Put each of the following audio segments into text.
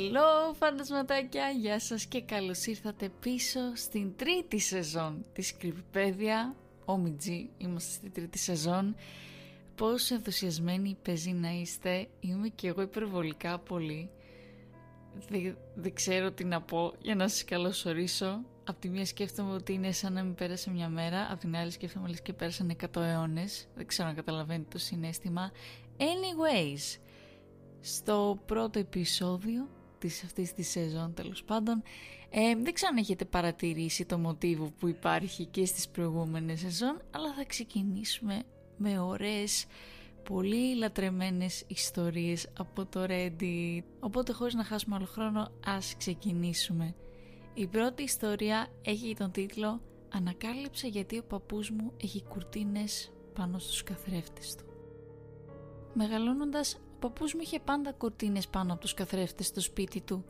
Hello φαντασματάκια, γεια σας και καλώς ήρθατε πίσω στην τρίτη σεζόν της Κρυπηπέδια Ομιτζή, είμαστε στην τρίτη σεζόν. Πόσο ενθουσιασμένοι παίζει να είστε, είμαι και εγώ υπερβολικά πολύ. Δεν, δεν ξέρω τι να πω για να σας καλωσορίσω. Απ' τη μία σκέφτομαι ότι είναι σαν να μην πέρασε μια μέρα. Απ' την άλλη σκέφτομαι λες και πέρασαν 100 αιώνες. Δεν ξέρω να καταλαβαίνετε το συνέστημα. Anyways, στο πρώτο επεισόδιο της αυτής της σεζόν τέλος πάντων. Ε, δεν ξέρω αν έχετε παρατηρήσει το μοτίβο που υπάρχει και στις προηγούμενες σεζόν αλλά θα ξεκινήσουμε με ωραίες πολύ λατρεμένες ιστορίες από το Reddit. Οπότε χωρίς να χάσουμε άλλο χρόνο ας ξεκινήσουμε. Η πρώτη ιστορία έχει τον τίτλο «Ανακάλυψα γιατί ο παππούς μου έχει κουρτίνες πάνω στους καθρέφτες του». Μεγαλώνοντας, ο παππούς μου είχε πάντα κουρτίνες πάνω από τους καθρέφτες στο σπίτι του.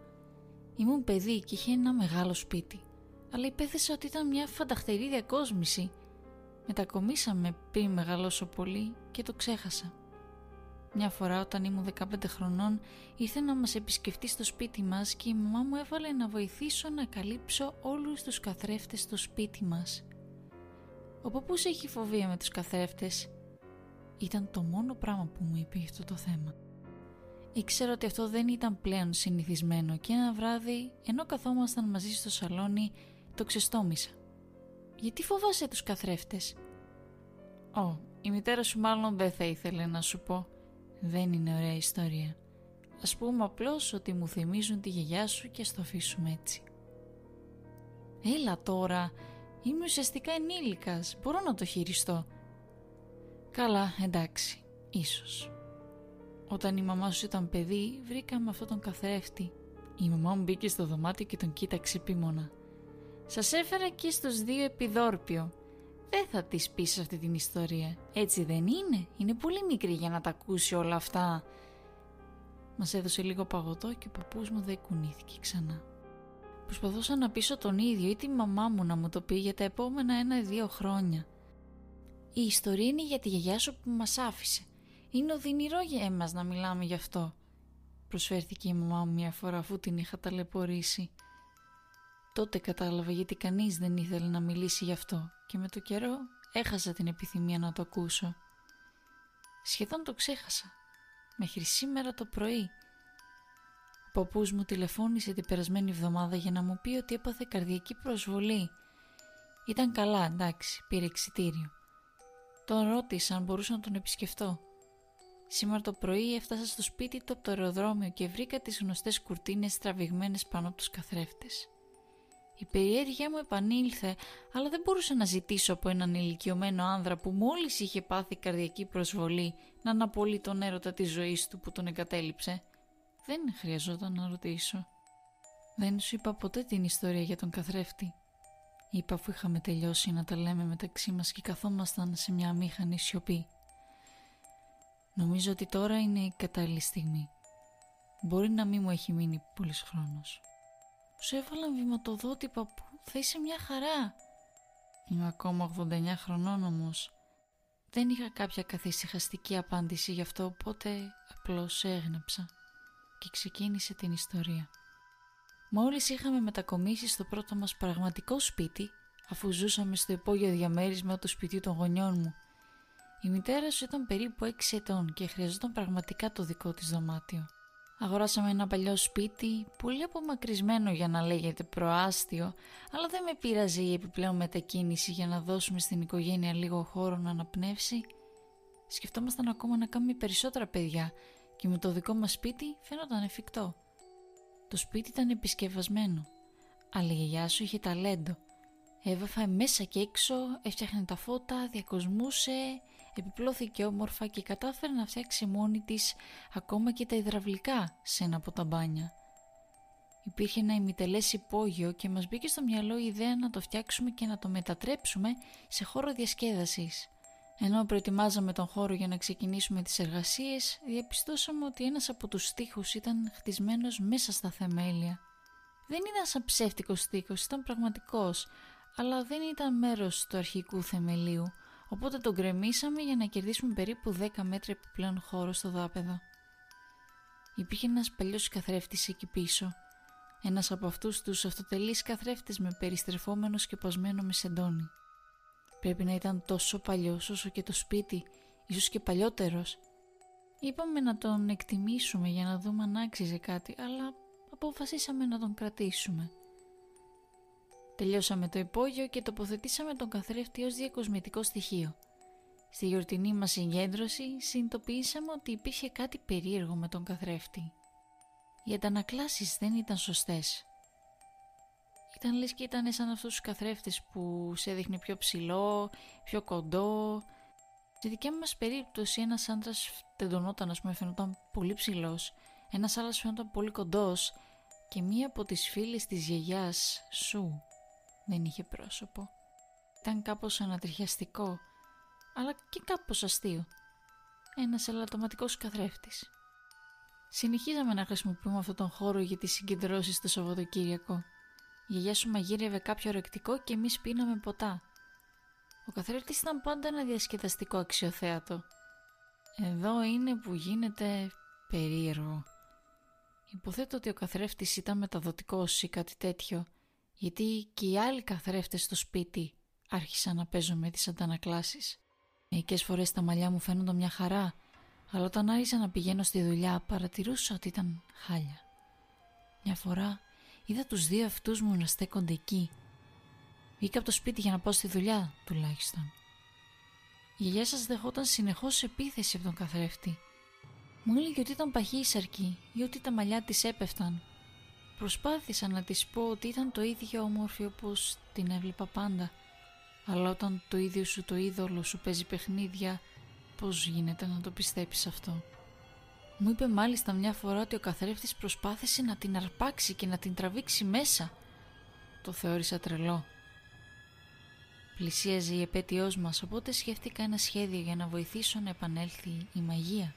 Ήμουν παιδί και είχε ένα μεγάλο σπίτι, αλλά υπέθεσα ότι ήταν μια φανταχτερή διακόσμηση. Μετακομίσαμε πριν μεγαλώσω πολύ και το ξέχασα. Μια φορά όταν ήμουν 15 χρονών ήρθε να μας επισκεφτεί στο σπίτι μας και η μαμά μου έβαλε να βοηθήσω να καλύψω όλους τους καθρέφτες στο σπίτι μας. Ο παππούς έχει φοβία με τους καθρέφτες ήταν το μόνο πράγμα που μου είπε αυτό το θέμα. Ήξερα ότι αυτό δεν ήταν πλέον συνηθισμένο και ένα βράδυ, ενώ καθόμασταν μαζί στο σαλόνι, το ξεστόμησα. «Γιατί φοβάσαι τους καθρέφτες» «Ω, η μητέρα σου μάλλον δεν θα ήθελε να σου πω. Δεν είναι ωραία ιστορία. Ας πούμε απλώς ότι μου θυμίζουν τη γιαγιά σου και στο αφήσουμε έτσι». «Έλα τώρα, είμαι ουσιαστικά ενήλικας, μπορώ να το χειριστώ», Καλά, εντάξει, ίσως. Όταν η μαμά σου ήταν παιδί, βρήκαμε αυτόν τον καθρέφτη. Η μαμά μου μπήκε στο δωμάτιο και τον κοίταξε επίμονα. Σας έφερα και στους δύο επιδόρπιο. Δεν θα της πεις αυτή την ιστορία. Έτσι δεν είναι; Είναι πολύ μικρή για να τα ακούσει όλα αυτά. Μας έδωσε λίγο παγωτό και ο παππούς μου δεν κουνήθηκε ξανά. Προσπαθούσα να πείσω τον ίδιο ή τη μαμά μου να μου το πει για τα επόμενα ένα-δύο χρόνια. Η ιστορία είναι για τη γιαγιά σου που μας άφησε. Είναι οδυνηρό για εμάς να μιλάμε γι' αυτό. Προσφέρθηκε η μαμά μου μια φορά αφού την είχα ταλαιπωρήσει. Τότε κατάλαβα γιατί κανείς δεν ήθελε να μιλήσει γι' αυτό και με το καιρό έχασα την επιθυμία να το ακούσω. Σχεδόν το ξέχασα. Μέχρι σήμερα το πρωί. Ο παππούς μου τηλεφώνησε την περασμένη εβδομάδα για να μου πει ότι έπαθε καρδιακή προσβολή. Ήταν καλά, εντάξει, πήρε εξητήριο. Τον ρώτησα αν μπορούσα να τον επισκεφτώ. Σήμερα το πρωί έφτασα στο σπίτι του από το αεροδρόμιο και βρήκα τις γνωστές κουρτίνες τραβηγμένες πάνω από τους καθρέφτες. Η περιέργεια μου επανήλθε, αλλά δεν μπορούσα να ζητήσω από έναν ηλικιωμένο άνδρα που μόλις είχε πάθει καρδιακή προσβολή να αναπολύει τον έρωτα της ζωής του που τον εγκατέλειψε. Δεν χρειαζόταν να ρωτήσω. Δεν σου είπα ποτέ την ιστορία για τον καθρέφτη. Είπα αφού είχαμε τελειώσει να τα λέμε μεταξύ μας και καθόμασταν σε μια αμήχανη σιωπή. Νομίζω ότι τώρα είναι η κατάλληλη στιγμή. Μπορεί να μην μου έχει μείνει πολύς χρόνος. Σου έβαλαν βηματοδότη παππού, θα είσαι μια χαρά. Είμαι ακόμα 89 χρονών όμως. Δεν είχα κάποια καθησυχαστική απάντηση γι' αυτό, οπότε απλώς έγνεψα και ξεκίνησε την ιστορία. Μόλις είχαμε μετακομίσει στο πρώτο μας πραγματικό σπίτι, αφού ζούσαμε στο υπόγειο διαμέρισμα του σπιτιού των γονιών μου, η μητέρα σου ήταν περίπου 6 ετών και χρειαζόταν πραγματικά το δικό της δωμάτιο. Αγοράσαμε ένα παλιό σπίτι, πολύ απομακρυσμένο για να λέγεται προάστιο, αλλά δεν με πείραζε η επιπλέον μετακίνηση για να δώσουμε στην οικογένεια λίγο χώρο να αναπνεύσει. Σκεφτόμασταν ακόμα να κάνουμε περισσότερα παιδιά και με το δικό μας σπίτι φαίνονταν εφικτό. Το σπίτι ήταν επισκευασμένο, αλλά η γιαγιά σου είχε ταλέντο. Έβαφε μέσα και έξω, έφτιαχνε τα φώτα, διακοσμούσε, επιπλώθηκε όμορφα και κατάφερε να φτιάξει μόνη της ακόμα και τα υδραυλικά σε ένα από τα μπάνια. Υπήρχε ένα ημιτελές υπόγειο και μας μπήκε στο μυαλό η ιδέα να το φτιάξουμε και να το μετατρέψουμε σε χώρο διασκέδασης. Ενώ προετοιμάζαμε τον χώρο για να ξεκινήσουμε τις εργασίες, διαπιστώσαμε ότι ένας από τους στίχους ήταν χτισμένος μέσα στα θεμέλια. Δεν ήταν σαν ψεύτικος στίχος, ήταν πραγματικός, αλλά δεν ήταν μέρος του αρχικού θεμελίου, οπότε τον γκρεμίσαμε για να κερδίσουμε περίπου 10 μέτρα επιπλέον χώρο στο δάπεδο. Υπήρχε ένας παλιός καθρέφτης εκεί πίσω. Ένας από αυτούς τους αυτοτελείς καθρέφτες με περιστρεφόμενος σκεπασμένο με σεντόνι. Πρέπει να ήταν τόσο παλιός όσο και το σπίτι, ίσως και παλιότερος. Είπαμε να τον εκτιμήσουμε για να δούμε αν άξιζε κάτι, αλλά αποφασίσαμε να τον κρατήσουμε. Τελειώσαμε το υπόγειο και τοποθετήσαμε τον καθρέφτη ως διακοσμητικό στοιχείο. Στη γιορτινή μας συγκέντρωση συνειδητοποιήσαμε ότι υπήρχε κάτι περίεργο με τον καθρέφτη. Οι αντανακλάσεις δεν ήταν σωστές. Ήταν λες και ήταν σαν αυτούς τους καθρέφτες που σε έδειχνε πιο ψηλό, πιο κοντό. Στη δικιά μας περίπτωση ένας άντρας τεντωνόταν, ας πούμε, φαινόταν πολύ ψηλός. Ένας άλλος φαινόταν πολύ κοντός και μία από τις φίλες της γιαγιάς σου δεν είχε πρόσωπο. Ήταν κάπως ανατριχιαστικό, αλλά και κάπως αστείο. Ένας ελαττωματικός καθρέφτης. Συνεχίζαμε να χρησιμοποιούμε αυτόν τον χώρο για τις συγκεντρώσεις το Σαββατοκύριακο. Η γιαγιά σου μαγείρευε κάποιο ρεκτικό και εμείς πίναμε ποτά. Ο καθρέφτης ήταν πάντα ένα διασκεδαστικό αξιοθέατο. Εδώ είναι που γίνεται περίεργο. Υποθέτω ότι ο καθρέφτης ήταν μεταδοτικός ή κάτι τέτοιο, γιατί και οι άλλοι καθρέφτες στο σπίτι άρχισαν να παίζουν με τις αντανακλάσεις. Μερικές φορές τα μαλλιά μου φαίνονταν μια χαρά, αλλά όταν άρχισα να πηγαίνω στη δουλειά παρατηρούσα ότι ήταν χάλια. Μια φορά είδα τους δύο αυτούς μου να στέκονται εκεί. Βγήκα από το σπίτι για να πάω στη δουλειά τουλάχιστον. Η γιαγιά σας δεχόταν συνεχώς επίθεση από τον καθρέφτη. Μου έλεγε ότι ήταν παχύσαρκη ή ότι τα μαλλιά της έπεφταν. Προσπάθησα να της πω ότι ήταν το ίδιο όμορφη όπως την έβλεπα πάντα. Αλλά όταν το ίδιο σου το είδωλο σου παίζει παιχνίδια, πώς γίνεται να το πιστέψεις αυτό; Μου είπε μάλιστα μια φορά ότι ο καθρέφτης προσπάθησε να την αρπάξει και να την τραβήξει μέσα. Το θεώρησα τρελό. Πλησίαζε η επέτειός μας, οπότε σκέφτηκα ένα σχέδιο για να βοηθήσω να επανέλθει η μαγεία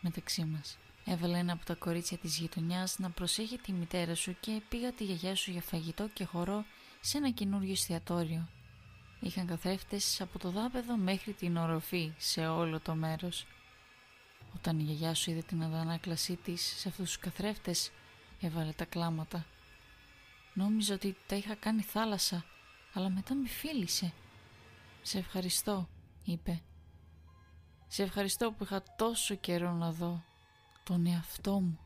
μεταξύ μας. Έβαλε ένα από τα κορίτσια της γειτονιάς να προσέχει τη μητέρα σου και πήγα τη γιαγιά σου για φαγητό και χορό σε ένα καινούριο εστιατόριο. Είχαν καθρέφτες από το δάπεδο μέχρι την οροφή σε όλο το μέρος. Όταν η γιαγιά σου είδε την αντανάκλασή της σε αυτούς τους καθρέφτες, έβαλε τα κλάματα. Νόμιζα ότι τα είχα κάνει θάλασσα, αλλά μετά με φίλησε. «Σε ευχαριστώ», είπε. «Σε ευχαριστώ που είχα τόσο καιρό να δω τον εαυτό μου».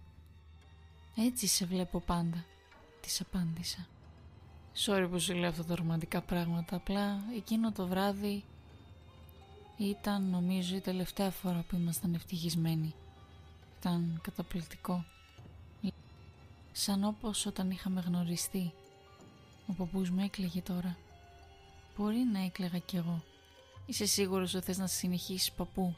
«Έτσι σε βλέπω πάντα», της απάντησα. Sorry που σου λέω αυτά τα ρομαντικά πράγματα, απλά εκείνο το βράδυ ήταν νομίζω η τελευταία φορά που ήμασταν ευτυχισμένοι. Ήταν καταπληκτικό. Σαν όπως όταν είχαμε γνωριστεί. Ο παππούς μου έκλαιγε τώρα. Μπορεί να έκλαιγα κι εγώ. Είσαι σίγουρος ότι θες να συνεχίσεις παππού;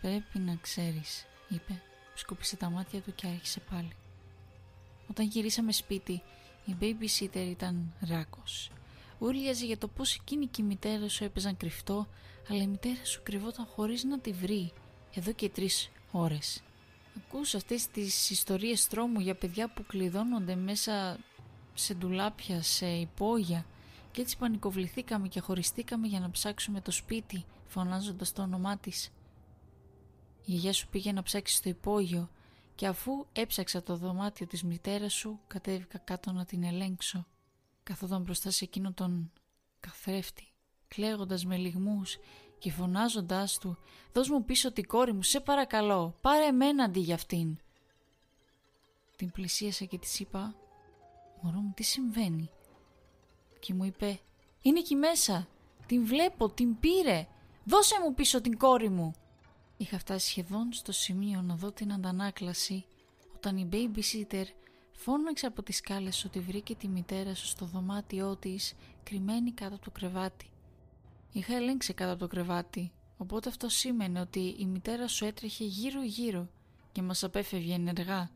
Πρέπει να ξέρεις, είπε. Σκούπισε τα μάτια του και άρχισε πάλι. Όταν γυρίσαμε σπίτι, η babysitter ήταν ράκος. Ούρλιαζε για το πώς εκείνη και η μητέρα σου έπαιζαν κρυφτό, αλλά η μητέρα σου κρυβόταν χωρίς να τη βρει, εδώ και τρεις ώρες. Ακούς αυτές τις ιστορίες τρόμου για παιδιά που κλειδώνονται μέσα σε ντουλάπια, σε υπόγεια και έτσι πανικοβληθήκαμε και χωριστήκαμε για να ψάξουμε το σπίτι, φωνάζοντας το όνομά της. Η γιαγιά σου πήγε να ψάξει στο υπόγειο και αφού έψαξα το δωμάτιο της μητέρας σου κατέβηκα κάτω να την ελέγξω. Καθόταν μπροστά σε εκείνο τον καθρέφτη, κλαίγοντας με λιγμούς και φωνάζοντάς του «Δώσ' μου πίσω την κόρη μου, σε παρακαλώ, πάρε εμένα αντί για αυτήν». Την πλησίασα και της είπα «Μωρό μου, τι συμβαίνει» και μου είπε «Είναι εκεί μέσα, την βλέπω, την πήρε, δώσε μου πίσω την κόρη μου». Είχα φτάσει σχεδόν στο σημείο να δω την αντανάκλαση όταν η babysitter φώναξε από τις σκάλες ότι βρήκε τη μητέρα σου στο δωμάτιό της κρυμμένη κάτω από το κρεβάτι. Είχα ελέγξει κάτω από το κρεβάτι, οπότε αυτό σήμαινε ότι η μητέρα σου έτρεχε γύρω γύρω και μας απέφευγε ενεργά.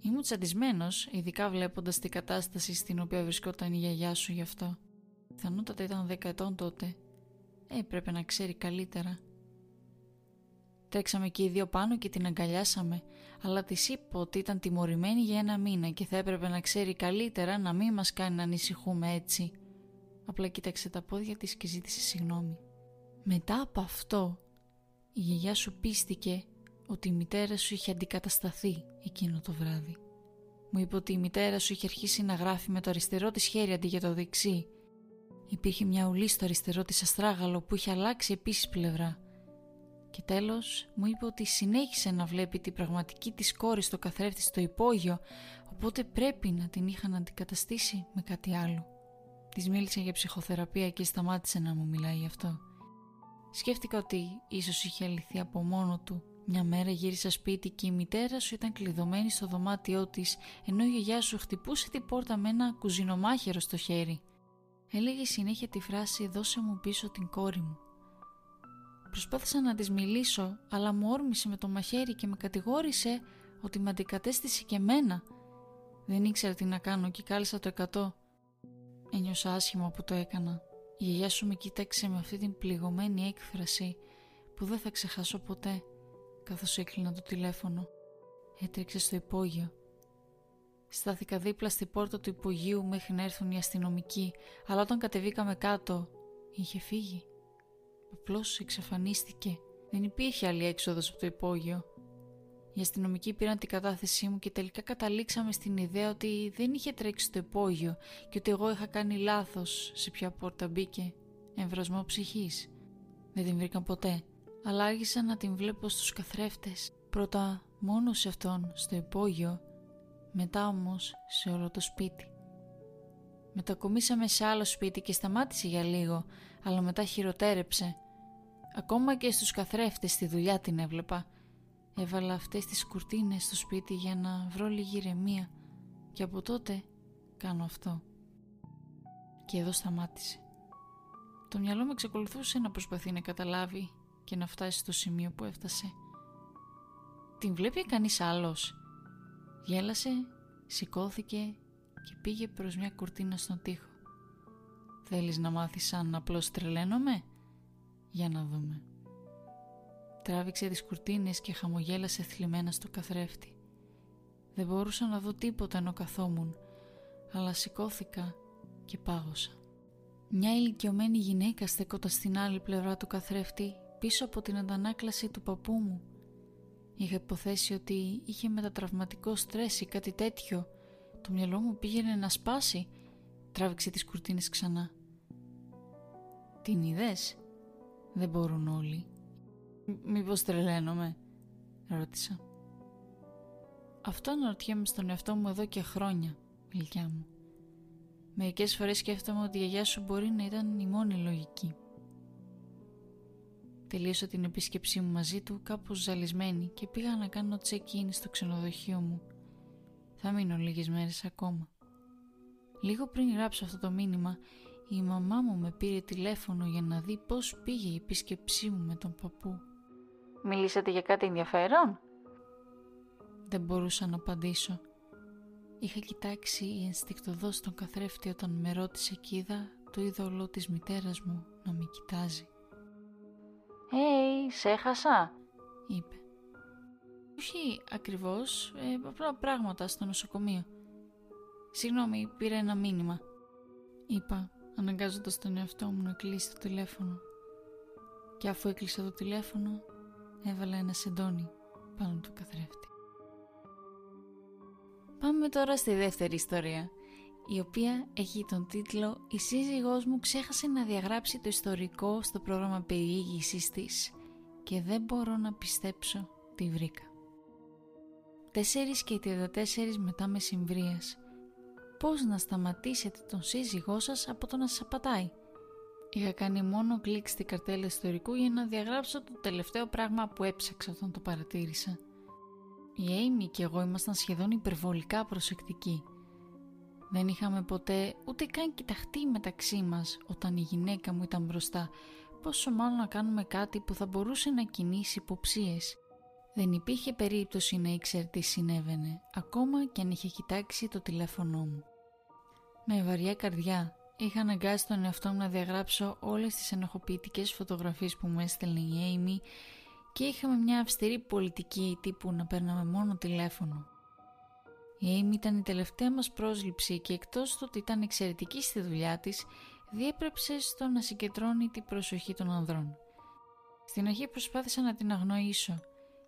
Ήμουν τσαντισμένος, ειδικά βλέποντας την κατάσταση στην οποία βρισκόταν η γιαγιά σου γι' αυτό. Πιθανότατα ήταν δέκα ετών τότε. Ε, πρέπει να ξέρει καλύτερα. Τρέξαμε και οι δύο πάνω και την αγκαλιάσαμε, αλλά της είπα ότι ήταν τιμωρημένη για ένα μήνα και θα έπρεπε να ξέρει καλύτερα να μην μας κάνει να ανησυχούμε έτσι. Απλά κοίταξε τα πόδια της και ζήτησε συγγνώμη. Μετά από αυτό, η γιαγιά σου πίστηκε ότι η μητέρα σου είχε αντικατασταθεί εκείνο το βράδυ. Μου είπε ότι η μητέρα σου είχε αρχίσει να γράφει με το αριστερό της χέρι αντί για το δεξί. Υπήρχε μια ουλή στο αριστερό της αστράγαλο που είχε αλλάξει επίσης πλευρά. Και τέλος μου είπε ότι συνέχισε να βλέπει την πραγματική της κόρη στο καθρέφτη στο υπόγειο οπότε πρέπει να την είχαν αντικαταστήσει με κάτι άλλο. Της μίλησε για ψυχοθεραπεία και σταμάτησε να μου μιλάει γι' αυτό. Σκέφτηκα ότι ίσως είχε αληθεί από μόνο του. Μια μέρα γύρισα σπίτι και η μητέρα σου ήταν κλειδωμένη στο δωμάτιό της ενώ η γιαγιά σου χτυπούσε την πόρτα με ένα κουζινομάχαιρο στο χέρι. Έλεγε συνέχεια τη φράση «δώσε μου πίσω την κόρη μου». Προσπάθησα να της μιλήσω αλλά μου όρμησε με το μαχαίρι και με κατηγόρησε ότι με αντικατέστησε και μένα. Δεν ήξερα τι να κάνω και κάλεσα το 100. Ένιωσα άσχημα που το έκανα. Η γιαγιά σου με κοίταξε με αυτή την πληγωμένη έκφραση που δεν θα ξεχάσω ποτέ καθώς έκλεινα το τηλέφωνο. Έτρεξε στο υπόγειο. Στάθηκα δίπλα στη πόρτα του υπογείου μέχρι να έρθουν οι αστυνομικοί, αλλά όταν κατεβήκαμε κάτω, είχε φύγει. Απλώς εξαφανίστηκε. Δεν υπήρχε άλλη έξοδος από το υπόγειο. Οι αστυνομικοί πήραν την κατάθεσή μου και τελικά καταλήξαμε στην ιδέα ότι δεν είχε τρέξει στο υπόγειο και ότι εγώ είχα κάνει λάθος σε ποια πόρτα μπήκε. Εμβρασμό ψυχής. Δεν την βρήκαν ποτέ, αλλά άρχισα να την βλέπω στους καθρέφτες. Πρώτα μόνο σε αυτόν στο υπόγειο, μετά όμως σε όλο το σπίτι. Μετακομίσαμε σε άλλο σπίτι και σταμάτησε για λίγο, αλλά μετά χειροτέρεψε. Ακόμα και στους καθρέφτες στη δουλειά την έβλεπα Έβαλα αυτές τις κουρτίνες στο σπίτι για να βρω λίγη ηρεμία και από τότε κάνω αυτό. Και εδώ σταμάτησε. Το μυαλό μου εξακολουθούσε να προσπαθεί να καταλάβει και να φτάσει στο σημείο που έφτασε. Την βλέπει κανείς άλλος; Γέλασε, σηκώθηκε και πήγε προς μια κουρτίνα στον τοίχο. Θέλεις να μάθεις αν απλώς τρελαίνομαι; Για να δούμε. Τράβηξε τις κουρτίνες και χαμογέλασε θλιμμένα στο καθρέφτη. Δεν μπορούσα να δω τίποτα ενώ καθόμουν, αλλά σηκώθηκα και πάγωσα. Μια ηλικιωμένη γυναίκα στεκόταν στην άλλη πλευρά του καθρέφτη πίσω από την αντανάκλαση του παππού μου. Είχα υποθέσει ότι είχε μετατραυματικό στρες ή κάτι τέτοιο. Το μυαλό μου πήγαινε να σπάσει. Τράβηξε τις κουρτίνες ξανά. Την είδες; Δεν μπορούν όλοι. Μήπως τρελαίνομαι, ρώτησα. Αυτό αναρωτιέμαι στον εαυτό μου εδώ και χρόνια, γλυκιά μου. Μερικές φορές σκέφτομαι ότι η γιαγιά σου μπορεί να ήταν η μόνη λογική. Τελείωσα την επίσκεψή μου μαζί του κάπως ζαλισμένη και πήγα να κάνω check-in στο ξενοδοχείο μου. Θα μείνω λίγες μέρες ακόμα. Λίγο πριν γράψω αυτό το μήνυμα, η μαμά μου με πήρε τηλέφωνο για να δει πώς πήγε η επίσκεψή μου με τον παππού. Μιλήσατε για κάτι ενδιαφέρον; Δεν μπορούσα να απαντήσω. Είχα κοιτάξει ενστικτοδός τον καθρέφτη όταν με ρώτησε και είδα το είδωλο της μητέρας μου να με κοιτάζει. «Έι, σε έχασα», είπε. Όχι ακριβώς, ε, απλά πράγματα στο νοσοκομείο. Συγγνώμη, πήρα ένα μήνυμα. Είπα, αναγκάζοντας τον εαυτό μου να κλείσει το τηλέφωνο. Και αφού έκλεισα το τηλέφωνο, έβαλα ένα σεντόνι πάνω του καθρέφτη. Πάμε τώρα στη δεύτερη ιστορία, η οποία έχει τον τίτλο «Η σύζυγός μου ξέχασε να διαγράψει το ιστορικό στο πρόγραμμα περιήγησης της και δεν μπορώ να πιστέψω τι βρήκα». 4 και 34 μετά μεσημβρίας. Πώς να σταματήσετε τον σύζυγό σας από το να σας απατάει – Είχα κάνει μόνο κλικ στην καρτέλα ιστορικού για να διαγράψω το τελευταίο πράγμα που έψαξα όταν το παρατήρησα. Η Amy και εγώ ήμασταν σχεδόν υπερβολικά προσεκτικοί. Δεν είχαμε ποτέ ούτε καν κοιταχτεί μεταξύ μας όταν η γυναίκα μου ήταν μπροστά, πόσο μάλλον να κάνουμε κάτι που θα μπορούσε να κινήσει υποψίες. Δεν υπήρχε περίπτωση να ήξερε τι συνέβαινε, ακόμα και αν είχε κοιτάξει το τηλέφωνό μου. Με βαριά καρδιά Είχα αναγκάσει τον εαυτό μου να διαγράψω όλες τις ενοχοποιητικές φωτογραφίες που μου έστελνε η Amy και είχαμε μια αυστηρή πολιτική τύπου να παίρναμε μόνο τηλέφωνο. Η Amy ήταν η τελευταία μας πρόσληψη και εκτός του ότι ήταν εξαιρετική στη δουλειά της, διέπρεψε στο να συγκεντρώνει την προσοχή των ανδρών. Στην αρχή προσπάθησα να την αγνοήσω.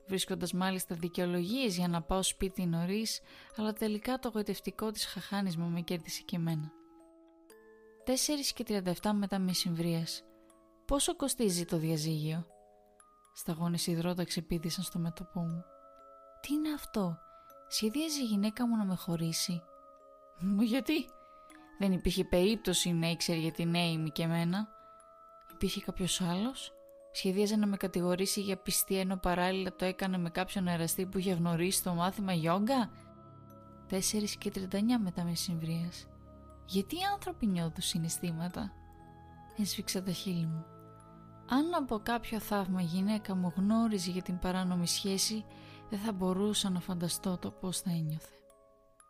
βρίσκοντας μάλιστα δικαιολογίες για να πάω σπίτι νωρίς, αλλά τελικά το γοητευτικό της χαχάνισμα με κέρδισε και εμένα. 4 και 37 μετά μεσημβρίας. Πόσο κοστίζει το διαζύγιο; Σταγόνες υδρότα ξεπίδησαν στο μέτωπό μου. Τι είναι αυτό; Σχεδίαζε η γυναίκα μου να με χωρίσει. Μου γιατί; Δεν υπήρχε περίπτωση να ήξερε για την Έιμη και εμένα. Υπήρχε κάποιος άλλος; Σχεδίαζε να με κατηγορήσει για πιστή ενώ παράλληλα το έκανε με κάποιον εραστή που είχε γνωρίσει το μάθημα γιόγκα; 4 και 39 μετά μεσημβρίας. Γιατί οι άνθρωποι νιώθουν συναισθήματα; Έσφιξα τα χείλη μου. Αν από κάποιο θαύμα γυναίκα μου γνώριζε για την παράνομη σχέση, δεν θα μπορούσα να φανταστώ το πώς θα ένιωθε.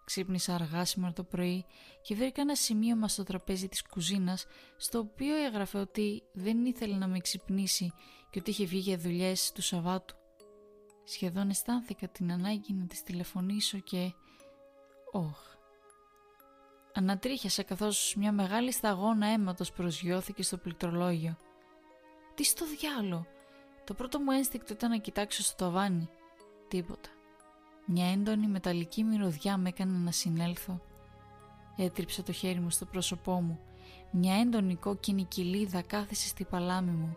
Ξύπνησα αργά σήμερα το πρωί και βρήκα ένα σημείωμα στο τραπέζι της κουζίνας στο οποίο έγραφε ότι δεν ήθελε να με ξυπνήσει και ότι είχε βγει για δουλειές του Σαββάτου. Σχεδόν αισθάνθηκα την ανάγκη να της τηλεφωνήσω και... Όχ. Ανατρίχιασα καθώς μια μεγάλη σταγόνα αίματος προσγειώθηκε στο πληκτρολόγιο. Τι στο διάλο; Το πρώτο μου ένστικτο ήταν να κοιτάξω στο ταβάνι. Τίποτα. Μια έντονη μεταλλική μυρωδιά με έκανε να συνέλθω. Έτριψα το χέρι μου στο πρόσωπό μου. Μια έντονη κόκκινη κοιλίδα κάθισε στη παλάμη μου.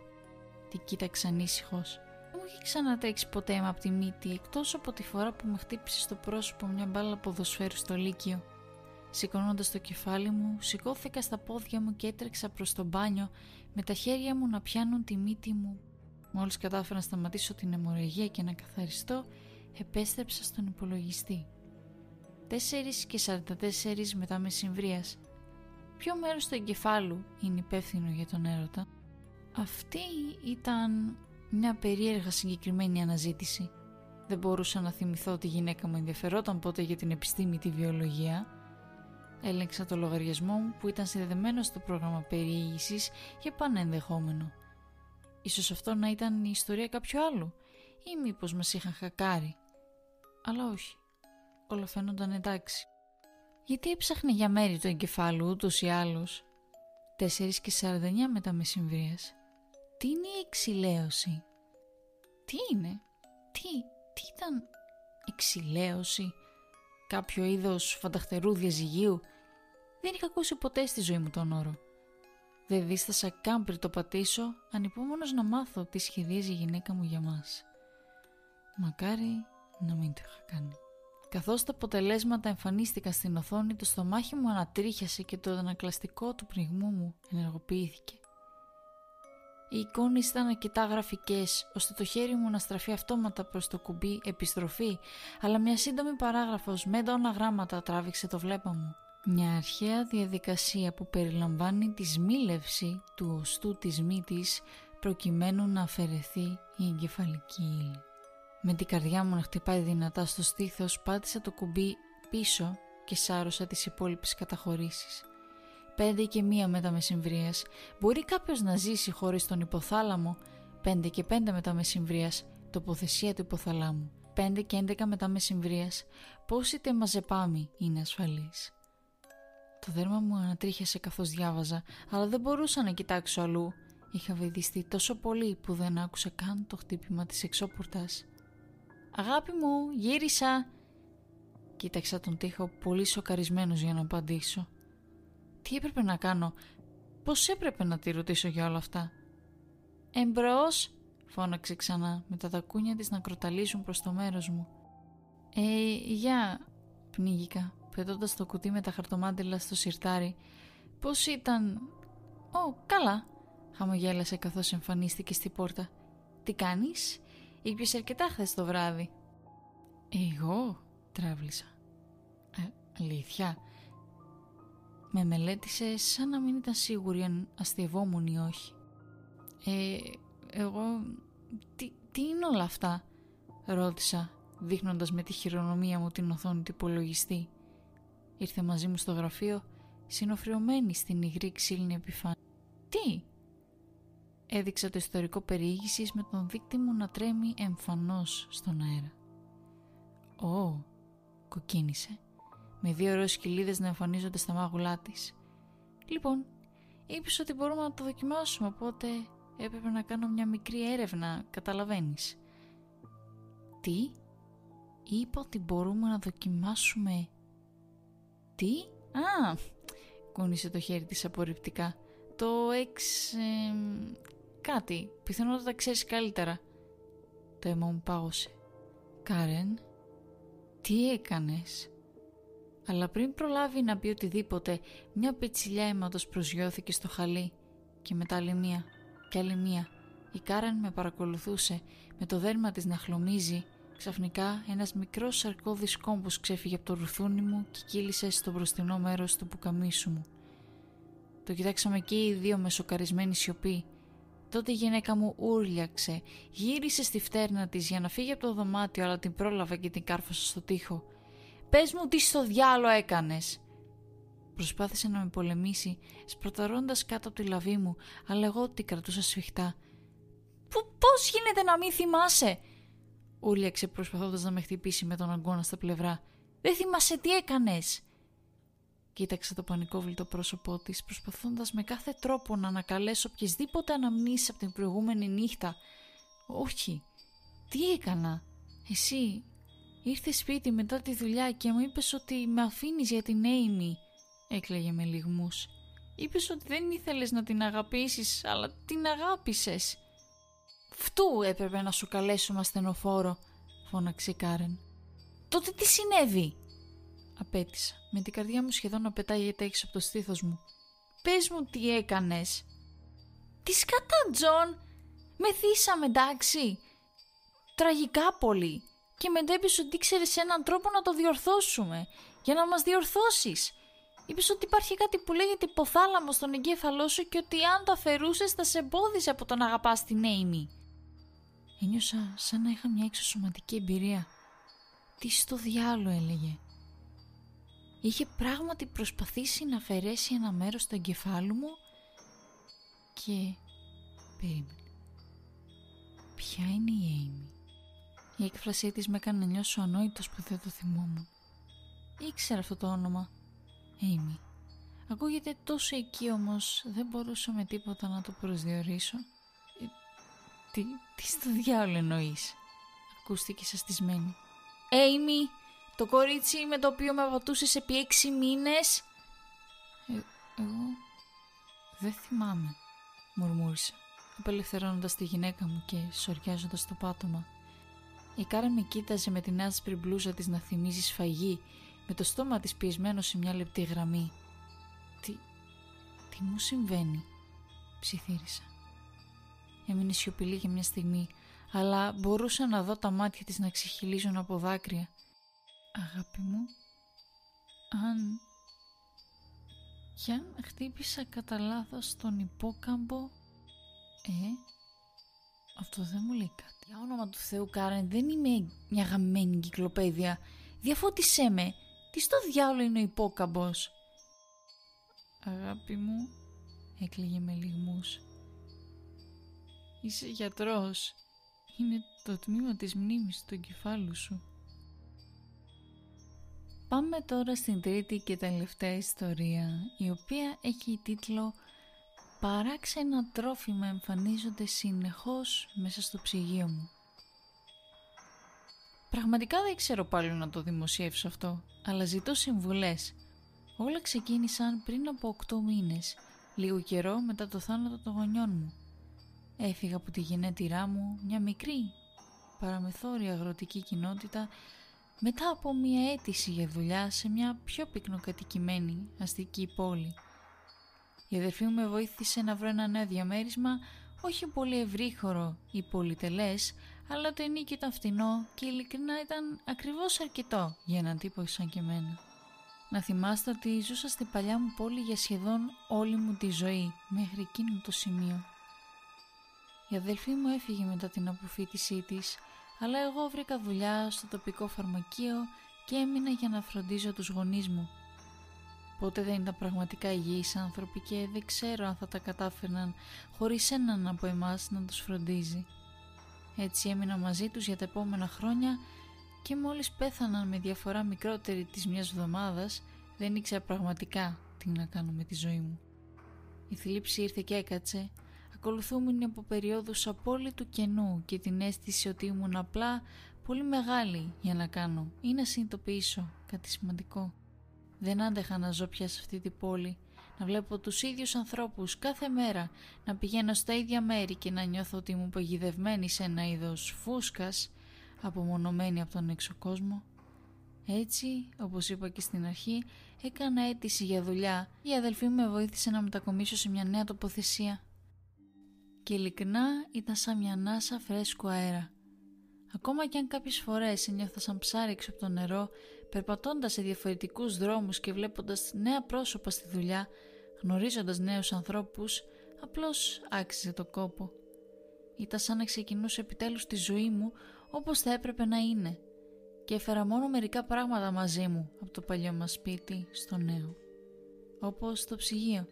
Τη κοίταξα ανήσυχος. Δεν μου είχε ξανατέξει ποτέ αίμα από τη μύτη, εκτός από τη φορά που με χτύπησε στο πρόσωπο μια μπάλα ποδοσφαίρου στο Λύκειο. Σηκώνοντας το κεφάλι μου, σηκώθηκα στα πόδια μου και έτρεξα προς το μπάνιο με τα χέρια μου να πιάνουν τη μύτη μου. Μόλις κατάφερα να σταματήσω την αιμορραγία και να καθαριστώ, επέστρεψα στον υπολογιστή. 4 και 44 μετά μεσημβρίας. Ποιο μέρος του εγκεφάλου είναι υπεύθυνο για τον έρωτα; Αυτή ήταν μια περίεργα συγκεκριμένη αναζήτηση. Δεν μπορούσα να θυμηθώ ότι η γυναίκα μου ενδιαφερόταν πότε για την επιστήμη τη βιολογία. Έλεγξα το λογαριασμό μου που ήταν συνδεδεμένο στο πρόγραμμα περιήγησης για πάνε ενδεχόμενο. Ίσως αυτό να ήταν η ιστορία κάποιου άλλου ή μήπως μας είχαν χακάρει αλλά όχι. Όλα φαίνονταν εντάξει. Γιατί έψαχνε για μέρη του εγκεφάλου ούτως ή άλλως; 4 και 49 μετά μεσημβρίας. Τι είναι η εξηλαίωση; Τι είναι; Τι, τι ήταν εξηλαίωση; Κάποιο είδος φανταχτερού διαζυγίου; Δεν είχα ακούσει ποτέ στη ζωή μου τον όρο. Δεν δίστασα καν πριν το πατήσω, ανυπόμονος να μάθω τι σχεδίαζε η γυναίκα μου για μας. Μακάρι να μην το είχα κάνει. Καθώς τα αποτελέσματα εμφανίστηκαν στην οθόνη, το στομάχι μου ανατρίχιασε και το ανακλαστικό του πνιγμού μου ενεργοποιήθηκε. Οι εικόνες ήταν αρκετά γραφικές, ώστε το χέρι μου να στραφεί αυτόματα προς το κουμπί «Επιστροφή», αλλά μια σύντομη παράγραφος με έντονα γράμματα τράβηξε το βλέμμα μου. Μια αρχαία διαδικασία που περιλαμβάνει τη σμήλευση του οστού της μύτης προκειμένου να αφαιρεθεί η εγκεφαλική ύλη. Με την καρδιά μου να χτυπάει δυνατά στο στήθος πάτησα το κουμπί πίσω και σάρωσα τις υπόλοιπες καταχωρήσεις. Πέντε και μία μετά μεσημβρίας. Μπορεί κάποιος να ζήσει χωρίς τον υποθάλαμο; Πέντε και πέντε μετά μεσημβρίας. Τοποθεσία του υποθαλάμου. Πέντε και έντεκα μετά μεσημβρίας. Πώς είτε μαζεπάμι είναι ασφαλής. Το δέρμα μου ανατρίχιασε καθώς διάβαζα, αλλά δεν μπορούσα να κοιτάξω αλλού. Είχα βεδιστεί τόσο πολύ που δεν άκουσα καν το χτύπημα της εξώπορτας. «Αγάπη μου, γύρισα!» Κοίταξα τον τοίχο πολύ σοκαρισμένος για να απαντήσω. Τι έπρεπε να κάνω, πώς έπρεπε να τη ρωτήσω για όλα αυτά; «Εμπρός!» φώναξε ξανά με τα δακούνια της να κροταλίζουν προς το μέρος μου. «Ε, για...» πνίγηκα, πετώντας το κουτί με τα χαρτομάτιλα στο σιρτάρι. «Πώς ήταν...» «Ω, καλά!» χαμογέλασε καθώς εμφανίστηκε στη πόρτα. «Τι κάνεις;» Ήπιες αρκετά χθες το βράδυ. Εγώ τράβλησα. Ε, αλήθεια. Με μελέτησε σαν να μην ήταν σίγουρη αν αστευόμουν ή όχι. Ε, εγώ... Τι, τι είναι όλα αυτά, ρώτησα, δείχνοντας με τη χειρονομία μου την οθόνη του υπολογιστή. Ήρθε μαζί μου στο γραφείο, συνοφριωμένη στην υγρή ξύλινη επιφάνεια. Τι, Έδειξα το ιστορικό περιήγησης με τον δίκτυ μου να τρέμει εμφανώς στον αέρα. «Ω», κοκκίνησε, με δύο ροζ κοιλίδες να εμφανίζονται στα μάγουλά της. «Λοιπόν, είπες ότι μπορούμε να το δοκιμάσουμε, οπότε έπρεπε να κάνω μια μικρή έρευνα, καταλαβαίνεις». Τι; Είπα ότι μπορούμε να δοκιμάσουμε... Τι; Α, κούνησε το χέρι της απορριπτικά. Το εξ... κάτι, πιθανότατα ξέρεις καλύτερα. Το αίμα μου πάγωσε. Κάρεν, τι έκανες; Αλλά πριν προλάβει να πει οτιδήποτε, μια πετσιλιά αίματος προσγειώθηκε στο χαλί και μετά άλλη μία και άλλη μία. Η Κάρεν με παρακολουθούσε, με το δέρμα της να χλωμίζει. Ξαφνικά ένας μικρός σαρκώδης κόμπος ξέφυγε από το ρουθούνι μου και κύλησε στο μπροστινό μέρος του πουκαμίσου μου. Το κοιτάξαμε και οι δύο με σοκαρισμένη σιωπή. Τότε η γυναίκα μου ούρλιαξε, γύρισε στη φτέρνα της για να φύγει από το δωμάτιο αλλά την πρόλαβα και την κάρφωσα στο τοίχο. «Πες μου τι στο διάλο έκανες» Προσπάθησε να με πολεμήσει, σπρωταρώντας κάτω από τη λαβή μου, αλλά εγώ την κρατούσα σφιχτά. «Πώς γίνεται να μην θυμάσαι» Ούρλιαξε προσπαθώντας να με χτυπήσει με τον αγκώνα στα πλευρά. «Δεν θυμάσαι τι έκανες» Κοίταξε το πανικόβλητο πρόσωπό της, προσπαθώντας με κάθε τρόπο να ανακαλέσω οποιασδήποτε αναμνήσεις από την προηγούμενη νύχτα. Όχι, τι έκανα; Εσύ ήρθες σπίτι μετά τη δουλειά και μου είπες ότι με αφήνεις για την Έιμη. Έκλαιγε με λιγμούς. Είπες ότι δεν ήθελες να την αγαπήσεις, αλλά την αγάπησες. Φτού έπρεπε να σου καλέσουμε ασθενοφόρο, φώναξε η Κάρεν. Τότε τι συνέβη, απέτησα, με την καρδιά μου σχεδόν να πετάει έξω από το στήθος μου. Πες μου τι έκανες. Τι σκατά, Τζον. Μεθύσαμε, εντάξει. Τραγικά πολύ. Και μετά είπες ότι ήξερες έναν τρόπο να το διορθώσουμε. Για να μας διορθώσεις. Είπες ότι υπάρχει κάτι που λέγεται υποθάλαμο στον εγκέφαλό σου και ότι αν το αφαιρούσες θα σε εμπόδιζε από το να αγαπάς την Έιμη. Ένιωσα σαν να είχα μια εξωσωματική εμπειρία. Τι στο διάλο έλεγε. Είχε πράγματι προσπαθήσει να αφαιρέσει ένα μέρος του εγκεφάλου μου και περίμενε. Ποια είναι η Έιμη. Η έκφρασή της με έκανε να νιώσω ανόητος που δεν το θυμόμουν. Ήξερα αυτό το όνομα. Έιμη. Ακούγεται τόσο εκεί όμως δεν μπορούσα με τίποτα να το προσδιορίσω. Ε, τι, τι στο διάολο εννοείς; Ακούστηκε σαστισμένη. Έιμη, το κορίτσι με το οποίο με πατούσες επί έξι μήνες; Ε, εγώ δεν θυμάμαι, μουρμούρισα, απελευθερώνοντας τη γυναίκα μου και σοριάζοντας το πάτωμα. Η Κάρα με κοίταζε με την άσπρη μπλούζα της να θυμίζει σφαγή, με το στόμα της πιεσμένο σε μια λεπτή γραμμή. Τι, τι μου συμβαίνει, ψιθύρισα. Έμεινε σιωπηλή για μια στιγμή, αλλά μπορούσα να δω τα μάτια της να ξεχυλίζουν από δάκρυα. Αγάπη μου, αν... Κι αν χτύπησα κατά λάθος τον υπόκαμπο... Ε, αυτό δεν μου λέει κάτι. Για όνομα του Θεού Κάρεν, δεν είμαι μια γαμμένη κυκλοπαίδεια. Διαφώτισέ με. Τι στο διάλογο είναι ο υπόκαμπος; Αγάπη μου, έκλαιγε με λιγμούς. Είσαι γιατρός. Είναι το τμήμα της μνήμης του εγκεφάλου σου. Πάμε τώρα στην τρίτη και τελευταία ιστορία, η οποία έχει τίτλο «Παράξενα τρόφιμα εμφανίζονται συνεχώς μέσα στο ψυγείο μου». Πραγματικά δεν ξέρω πάλι να το δημοσιεύσω αυτό, αλλά ζητώ συμβουλές. Όλα ξεκίνησαν πριν από 8 μήνες, λίγο καιρό μετά το θάνατο των γονιών μου. Έφυγα από τη γενέτειρά μου μια μικρή, παραμεθόρια αγροτική κοινότητα μετά από μια αίτηση για δουλειά σε μια πιο πυκνοκατοικημένη αστική πόλη. Η αδερφή μου με βοήθησε να βρω ένα νέο διαμέρισμα, όχι πολύ ευρύχωρο ή πολυτελές, αλλά το ενίκιο ήταν φτηνό και ειλικρινά ήταν ακριβώς αρκετό για έναν τύπο σαν και εμένα. Να θυμάστε ότι ζούσα στην παλιά μου πόλη για σχεδόν όλη μου τη ζωή, μέχρι εκείνο το σημείο. Η αδελφή μου έφυγε μετά την αποφύτισή της αλλά εγώ βρήκα δουλειά στο τοπικό φαρμακείο και έμεινα για να φροντίζω τους γονείς μου. Πότε δεν ήταν πραγματικά υγιείς άνθρωποι και δεν ξέρω αν θα τα κατάφερναν χωρίς έναν από εμάς να τους φροντίζει. Έτσι έμεινα μαζί τους για τα επόμενα χρόνια και μόλις πέθαναν με διαφορά μικρότερη της μιας εβδομάδας δεν ήξερα πραγματικά τι να κάνω με τη ζωή μου. Η θλίψη ήρθε και έκατσε ακολουθούμενη από περίοδους απόλυτου κενού και την αίσθηση ότι ήμουν απλά πολύ μεγάλη για να κάνω ή να συνειδητοποιήσω κάτι σημαντικό. Δεν άντεχα να ζω πια σε αυτή την πόλη, να βλέπω τους ίδιους ανθρώπους κάθε μέρα, να πηγαίνω στα ίδια μέρη και να νιώθω ότι ήμουν παγιδευμένη σε ένα είδος φούσκας, απομονωμένη από τον έξω κόσμο. Έτσι, όπως είπα και στην αρχή, έκανα αίτηση για δουλειά. Η αδελφή μου με βοήθησε να μετακομίσω σε μια νέα τοποθεσία. Και ειλικρινά ήταν σαν μια νάσα φρέσκου αέρα. Ακόμα και αν κάποιες φορές νιώθα σαν ψάρι έξω από το νερό, περπατώντας σε διαφορετικούς δρόμους και βλέποντας νέα πρόσωπα στη δουλειά, γνωρίζοντας νέους ανθρώπους, απλώς άξιζε το κόπο. Ήταν σαν να ξεκινούσε επιτέλους τη ζωή μου όπως θα έπρεπε να είναι και έφερα μόνο μερικά πράγματα μαζί μου από το παλιό μας σπίτι στο νέο, όπως το ψυγείο.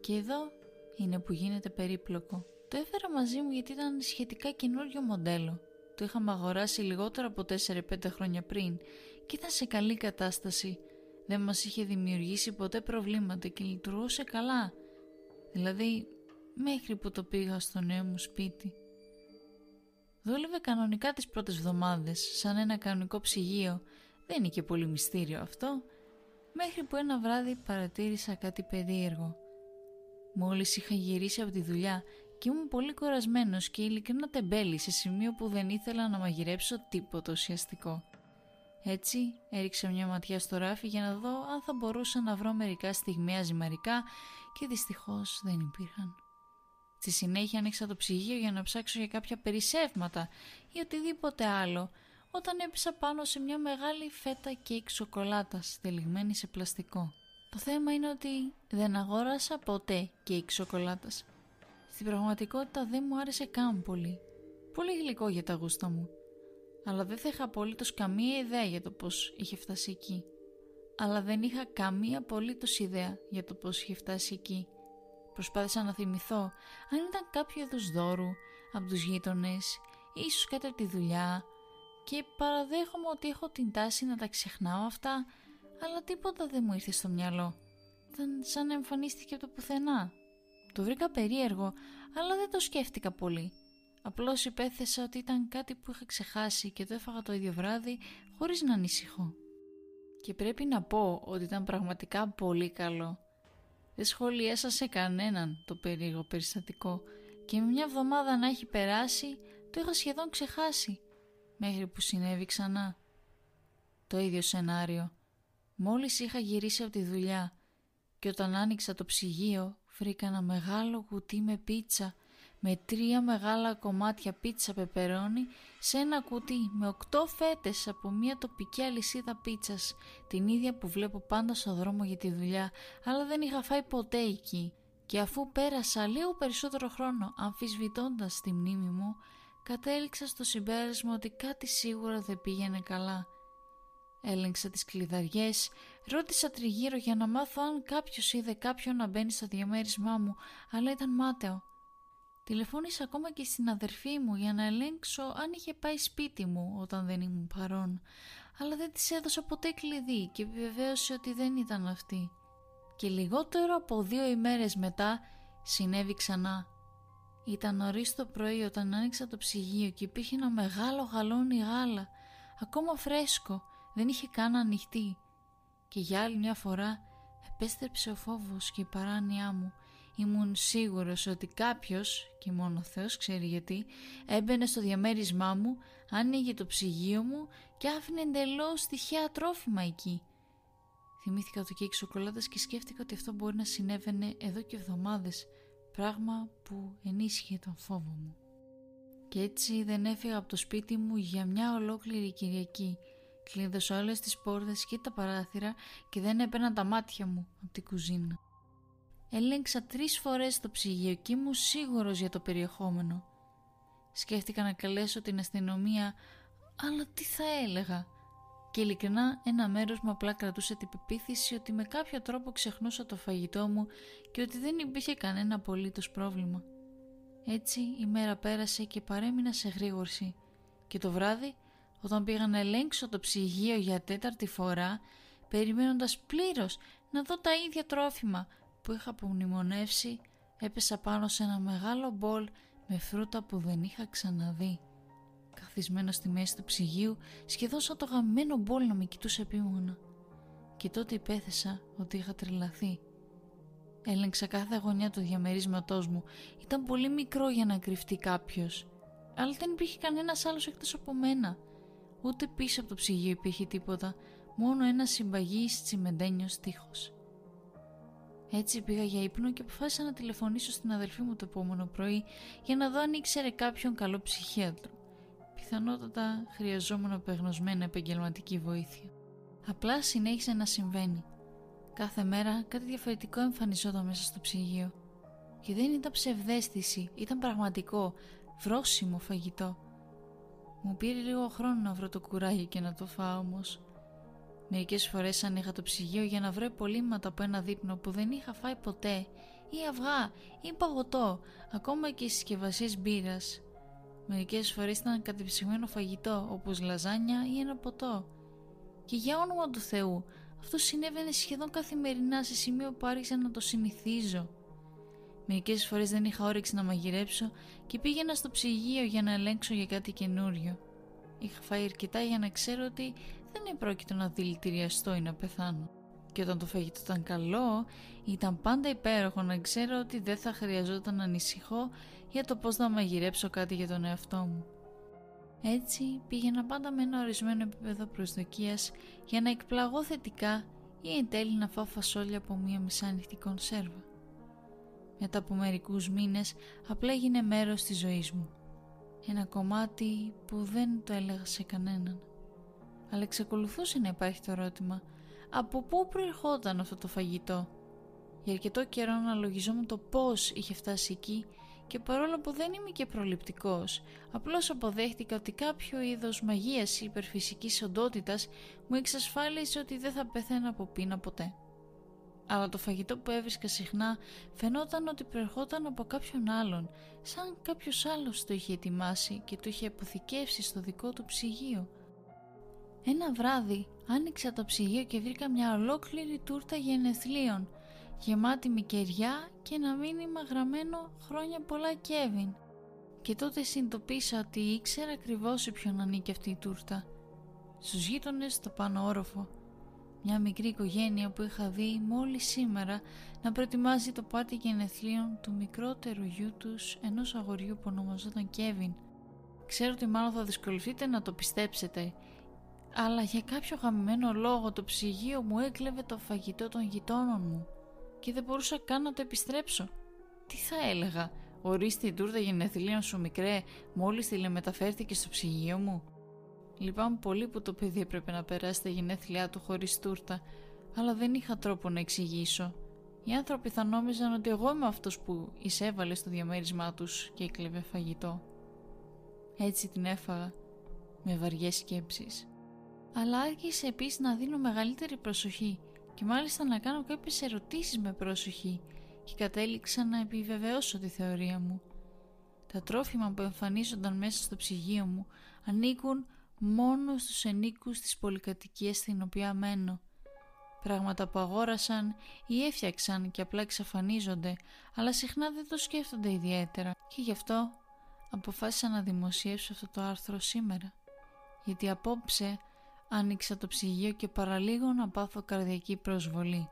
Και εδώ είναι που γίνεται περίπλοκο. Το έφερα μαζί μου γιατί ήταν σχετικά καινούριο μοντέλο. Το είχαμε αγοράσει λιγότερο από 4-5 χρόνια πριν και ήταν σε καλή κατάσταση. Δεν μας είχε δημιουργήσει ποτέ προβλήματα και λειτουργούσε καλά. Δηλαδή, μέχρι που το πήγα στο νέο μου σπίτι. Δούλευε κανονικά τις πρώτες εβδομάδες, σαν ένα κανονικό ψυγείο. Δεν είναι και πολύ μυστήριο αυτό. Μέχρι που ένα βράδυ παρατήρησα κάτι περίεργο. Μόλις είχα γυρίσει από τη δουλειά και ήμουν πολύ κορασμένος και ειλικρινά τεμπέλη σε σημείο που δεν ήθελα να μαγειρέψω τίποτα ουσιαστικό. Έτσι έριξα μια ματιά στο ράφι για να δω αν θα μπορούσα να βρω μερικά στιγμία ζυμαρικά και δυστυχώς δεν υπήρχαν. Στη συνέχεια άνοιξα το ψυγείο για να ψάξω για κάποια περισσεύματα ή οτιδήποτε άλλο όταν έπεσα πάνω σε μια μεγάλη φέτα κέικ σοκολάτας στελιγμένη σε πλαστικό. Το θέμα είναι ότι δεν αγόρασα ποτέ κέικ σοκολάτας. Στην πραγματικότητα δεν μου άρεσε καν πολύ. Πολύ γλυκό για τα γούστα μου. Αλλά δεν θα είχα απολύτως καμία ιδέα για το πώς είχε φτάσει εκεί. Αλλά δεν είχα καμία απολύτως ιδέα για το πώς είχε φτάσει εκεί. Προσπάθησα να θυμηθώ αν ήταν κάποιο είδους δώρου από τους γείτονες, ίσως κάτι από τη δουλειά και παραδέχομαι ότι έχω την τάση να τα ξεχνάω αυτά, αλλά τίποτα δεν μου ήρθε στο μυαλό. Ήταν σαν να εμφανίστηκε από το πουθενά. Το βρήκα περίεργο, αλλά δεν το σκέφτηκα πολύ. Απλώς υπέθεσα ότι ήταν κάτι που είχα ξεχάσει και το έφαγα το ίδιο βράδυ χωρίς να ανησυχώ. Και πρέπει να πω ότι ήταν πραγματικά πολύ καλό. Δεν σχολίασα σε κανέναν το περίεργο περιστατικό και με μια εβδομάδα να έχει περάσει το είχα σχεδόν ξεχάσει μέχρι που συνέβη ξανά. Το ίδιο σενάριο. Μόλις είχα γυρίσει από τη δουλειά και όταν άνοιξα το ψυγείο βρήκα ένα μεγάλο κουτί με πίτσα με τρία μεγάλα κομμάτια πίτσα πεπερώνι σε ένα κουτί με οκτώ φέτες από μια τοπική αλυσίδα πίτσας, την ίδια που βλέπω πάντα στο δρόμο για τη δουλειά, αλλά δεν είχα φάει ποτέ εκεί. Και αφού πέρασα λίγο περισσότερο χρόνο αμφισβητώντας τη μνήμη μου, κατέληξα στο συμπέρασμα ότι κάτι σίγουρα δεν πήγαινε καλά. Έλεγξα τις κλειδαριές, ρώτησα τριγύρω για να μάθω αν κάποιος είδε κάποιον να μπαίνει στο διαμέρισμά μου, αλλά ήταν μάταιο. Τηλεφώνησα ακόμα και στην αδερφή μου για να ελέγξω αν είχε πάει σπίτι μου όταν δεν ήμουν παρόν, αλλά δεν της έδωσα ποτέ κλειδί και επιβεβαίωσε ότι δεν ήταν αυτή. Και λιγότερο από δύο ημέρες μετά συνέβη ξανά. Ήταν νωρίς το πρωί όταν άνοιξα το ψυγείο και υπήρχε ένα μεγάλο γαλόνι γάλα, ακόμα φρέσκο, δεν είχε καν ανοιχτεί. Και για άλλη μια φορά επέστρεψε ο φόβος και η παράνοιά μου Ήμουν σίγουρος ότι κάποιος, και μόνο ο Θεός ξέρει γιατί, έμπαινε στο διαμέρισμά μου, άνοιγε το ψυγείο μου και άφηνε εντελώς τυχαία τρόφιμα εκεί. Θυμήθηκα το κέικ σοκολάτας και σκέφτηκα ότι αυτό μπορεί να συνέβαινε εδώ και εβδομάδες, πράγμα που ενίσχυε τον φόβο μου. Και έτσι δεν έφυγα από το σπίτι μου για μια ολόκληρη Κυριακή. Κλείδωσα όλες τις πόρτες και τα παράθυρα και δεν έπαιρνα τα μάτια μου από την κουζίνα. Έλεγξα τρεις φορές το ψυγείο και ήμουν σίγουρος για το περιεχόμενο. Σκέφτηκα να καλέσω την αστυνομία, αλλά τι θα έλεγα. Και ειλικρινά ένα μέρος μου απλά κρατούσε την πεποίθηση ότι με κάποιο τρόπο ξεχνούσα το φαγητό μου και ότι δεν υπήρχε κανένα απολύτως πρόβλημα. Έτσι η μέρα πέρασε και παρέμεινα σε γρήγορση. Και το βράδυ, όταν πήγα να ελέγξω το ψυγείο για τέταρτη φορά, περιμένοντας πλήρως να δω τα ίδια τρόφιμα που είχα απομνημονεύσει έπεσα πάνω σε ένα μεγάλο μπολ με φρούτα που δεν είχα ξαναδεί. καθισμένο στη μέση του ψυγείου, σχεδόν σαν το γαμμένο μπόλ να με κοιτούσε επίμονα. Και τότε υπέθεσα ότι είχα τρελαθεί. Έλεγξα κάθε γωνιά του διαμερίσματός μου. Ήταν πολύ μικρό για να κρυφτεί κάποιος. Αλλά δεν υπήρχε κανένας άλλος εκτός από μένα. Ούτε πίσω από το ψυγείο υπήρχε τίποτα. Μόνο ένα συμπαγής τσιμεντένιος τείχος. Έτσι πήγα για ύπνο και αποφάσισα να τηλεφωνήσω στην αδελφή μου το επόμενο πρωί για να δω αν ήξερε κάποιον καλό ψυχίατρο. Πιθανότατα χρειαζόμουν απεγνωσμένη επαγγελματική βοήθεια. Απλά συνέχισε να συμβαίνει. Κάθε μέρα κάτι διαφορετικό εμφανιζόταν μέσα στο ψυγείο. Και δεν ήταν ψευδέστηση, ήταν πραγματικό, βρόσιμο φαγητό. Μου πήρε λίγο χρόνο να βρω το κουράγιο και να το φάω όμως. Μερικές φορές ανοίγα το ψυγείο για να βρω υπολείμματα από ένα δείπνο που δεν είχα φάει ποτέ ή αυγά ή παγωτό, ακόμα και συσκευασίες μπύρας. Μερικές φορές ήταν κατεψυγμένο φαγητό όπως λαζάνια ή ένα ποτό. Και για όνομα του Θεού, αυτό συνέβαινε σχεδόν καθημερινά σε σημείο που άρχισα να το συνηθίζω. Μερικές φορές δεν είχα όρεξη να μαγειρέψω και πήγαινα στο ψυγείο για να ελέγξω για κάτι καινούριο. Είχα φάει αρκετά για να ξέρω ότι δεν επρόκειτο να δηλητηριαστώ ή να πεθάνω. Και όταν το φαγητό ήταν καλό, ήταν πάντα υπέροχο να ξέρω ότι δεν θα χρειαζόταν να ανησυχώ για το πώς θα μαγειρέψω κάτι για τον εαυτό μου. Έτσι πήγαινα πάντα με ένα ορισμένο επίπεδο προσδοκίας για να εκπλαγώ θετικά ή εν τέλει να φάω φασόλια από μία μισάνυχτη κονσέρβα. Μετά από μερικούς μήνες απλά έγινε μέρος της ζωής μου. Ένα κομμάτι που δεν το έλεγα σε κανέναν. Αλλά εξακολουθούσε να υπάρχει το ερώτημα από πού προερχόταν αυτό το φαγητό; Για αρκετό καιρό αναλογιζόμουν το πώς είχε φτάσει εκεί και παρόλο που δεν είμαι και προληπτικός, απλώς αποδέχτηκα ότι κάποιο είδος μαγείας ή υπερφυσικής οντότητας μου εξασφάλιζε ότι δεν θα πεθαίνα από πείνα ποτέ. Αλλά το φαγητό που έβρισκα συχνά φαινόταν ότι προερχόταν από κάποιον άλλον, σαν κάποιος άλλος το είχε ετοιμάσει και το είχε αποθηκεύσει στο δικό του ψυγείο. Ένα βράδυ άνοιξα το ψυγείο και βρήκα μια ολόκληρη τούρτα γενεθλίων γεμάτη με κεριά και ένα μήνυμα γραμμένο «Χρόνια πολλά Κέβιν». Και τότε συνειδητοποίησα ότι ήξερα ακριβώς σε ποιον ανήκει αυτή η τούρτα. Στους γείτονες στο πάνω όροφο. Μια μικρή οικογένεια που είχα δει μόλις σήμερα να προετοιμάζει το πάρτι γενεθλίων του μικρότερου γιού τους ενός αγοριού που ονομαζόταν Κέβιν. Ξέρω ότι μάλλον θα δυσκολευτείτε να το πιστέψετε αλλά για κάποιο γαμμένο λόγο το ψυγείο μου έκλεβε το φαγητό των γειτόνων μου και δεν μπορούσα καν να το επιστρέψω. Τι θα έλεγα, ορίστε η τούρτα γενεθλίων σου μικρέ, μόλις τηλεμεταφέρθηκε στο ψυγείο μου; Λυπάμαι πολύ που το παιδί έπρεπε να περάσει τα γενέθλιά του χωρίς τούρτα, αλλά δεν είχα τρόπο να εξηγήσω. Οι άνθρωποι θα νόμιζαν ότι εγώ είμαι αυτός που εισέβαλε στο διαμέρισμά τους και έκλεβε φαγητό. Έτσι την έφαγα, με βαριές σκέψεις. Αλλά άρχισε επίσης να δίνω μεγαλύτερη προσοχή και μάλιστα να κάνω κάποιες ερωτήσεις με πρόσοχη και κατέληξα να επιβεβαιώσω τη θεωρία μου. Τα τρόφιμα που εμφανίζονταν μέσα στο ψυγείο μου ανήκουν μόνο στους ενίκους της πολυκατοικίας στην οποία μένω. Πράγματα που αγόρασαν ή έφτιαξαν και απλά εξαφανίζονται, αλλά συχνά δεν το σκέφτονται ιδιαίτερα και γι' αυτό αποφάσισα να δημοσιεύσω αυτό το άρθρο σήμερα. Γιατί απόψε άνοιξα το ψυγείο και παραλίγο να πάθω καρδιακή προσβολή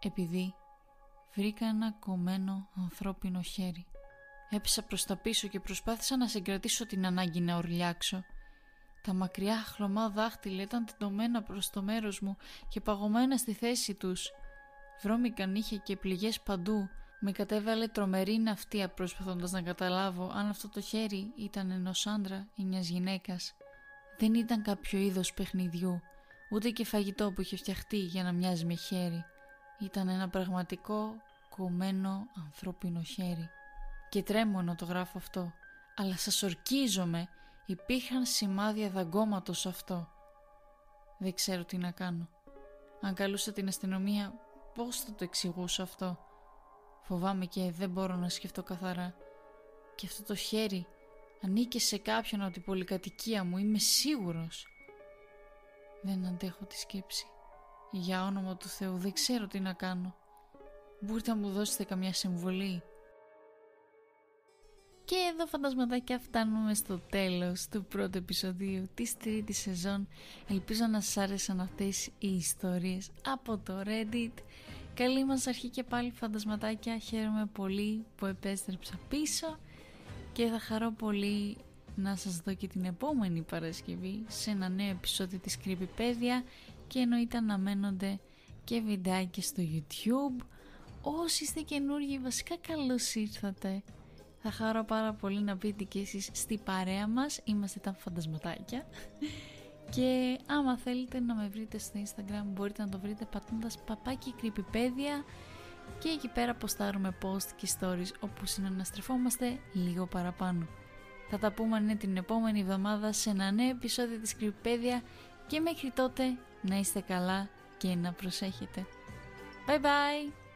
επειδή βρήκα ένα κομμένο ανθρώπινο χέρι. Έπεσα προς τα πίσω και προσπάθησα να συγκρατήσω την ανάγκη να ορλιάξω. Τα μακριά χλωμά δάχτυλα ήταν τεντωμένα προς το μέρος μου και παγωμένα στη θέση τους. Βρώμικα νύχια και πληγές παντού. Με κατέβαλε τρομερή ναυτία προσπαθώντας να καταλάβω αν αυτό το χέρι ήταν ενός άντρα ή μιας γυναίκας. Δεν ήταν κάποιο είδος παιχνιδιού, ούτε και φαγητό που είχε φτιαχτεί για να μοιάζει με χέρι. Ήταν ένα πραγματικό κομμένο ανθρώπινο χέρι. Και τρέμω να το γράφω αυτό, αλλά σας ορκίζομαι, υπήρχαν σημάδια δαγκώματος αυτό. Δεν ξέρω τι να κάνω. Αν καλούσα την αστυνομία, πώς θα το εξηγούσω αυτό; Φοβάμαι και δεν μπορώ να σκεφτώ καθαρά. Και αυτό το χέρι Ανήκε σε κάποιον από την πολυκατοικία μου, είμαι σίγουρος. Δεν αντέχω τη σκέψη. Για όνομα του Θεού δεν ξέρω τι να κάνω. Μπορείτε να μου δώσετε καμιά συμβολή. Και εδώ φαντασματάκια φτάνουμε στο τέλος του πρώτου επεισοδίου της τρίτης σεζόν. Ελπίζω να σας άρεσαν αυτές οι ιστορίες από το Reddit. Καλή μας αρχή και πάλι φαντασματάκια. Χαίρομαι πολύ που επέστρεψα πίσω και θα χαρώ πολύ να σας δω και την επόμενη Παρασκευή σε ένα νέο επεισόδιο της Creepypedia και εννοείται αναμένονται και βιντεάκια στο YouTube. Όσοι είστε καινούργοι, βασικά καλώς ήρθατε. Θα χαρώ πάρα πολύ να μπείτε και εσείς στη παρέα μας. Είμαστε τα φαντασματάκια. Και άμα θέλετε να με βρείτε στο Instagram μπορείτε να το βρείτε πατώντας παπάκι creepypedia και εκεί πέρα ποστάρουμε post και stories όπου συναναστρεφόμαστε λίγο παραπάνω. Θα τα πούμε ναι, την επόμενη εβδομάδα σε ένα νέο επεισόδιο της Creepypedia και μέχρι τότε να είστε καλά και να προσέχετε. Bye bye!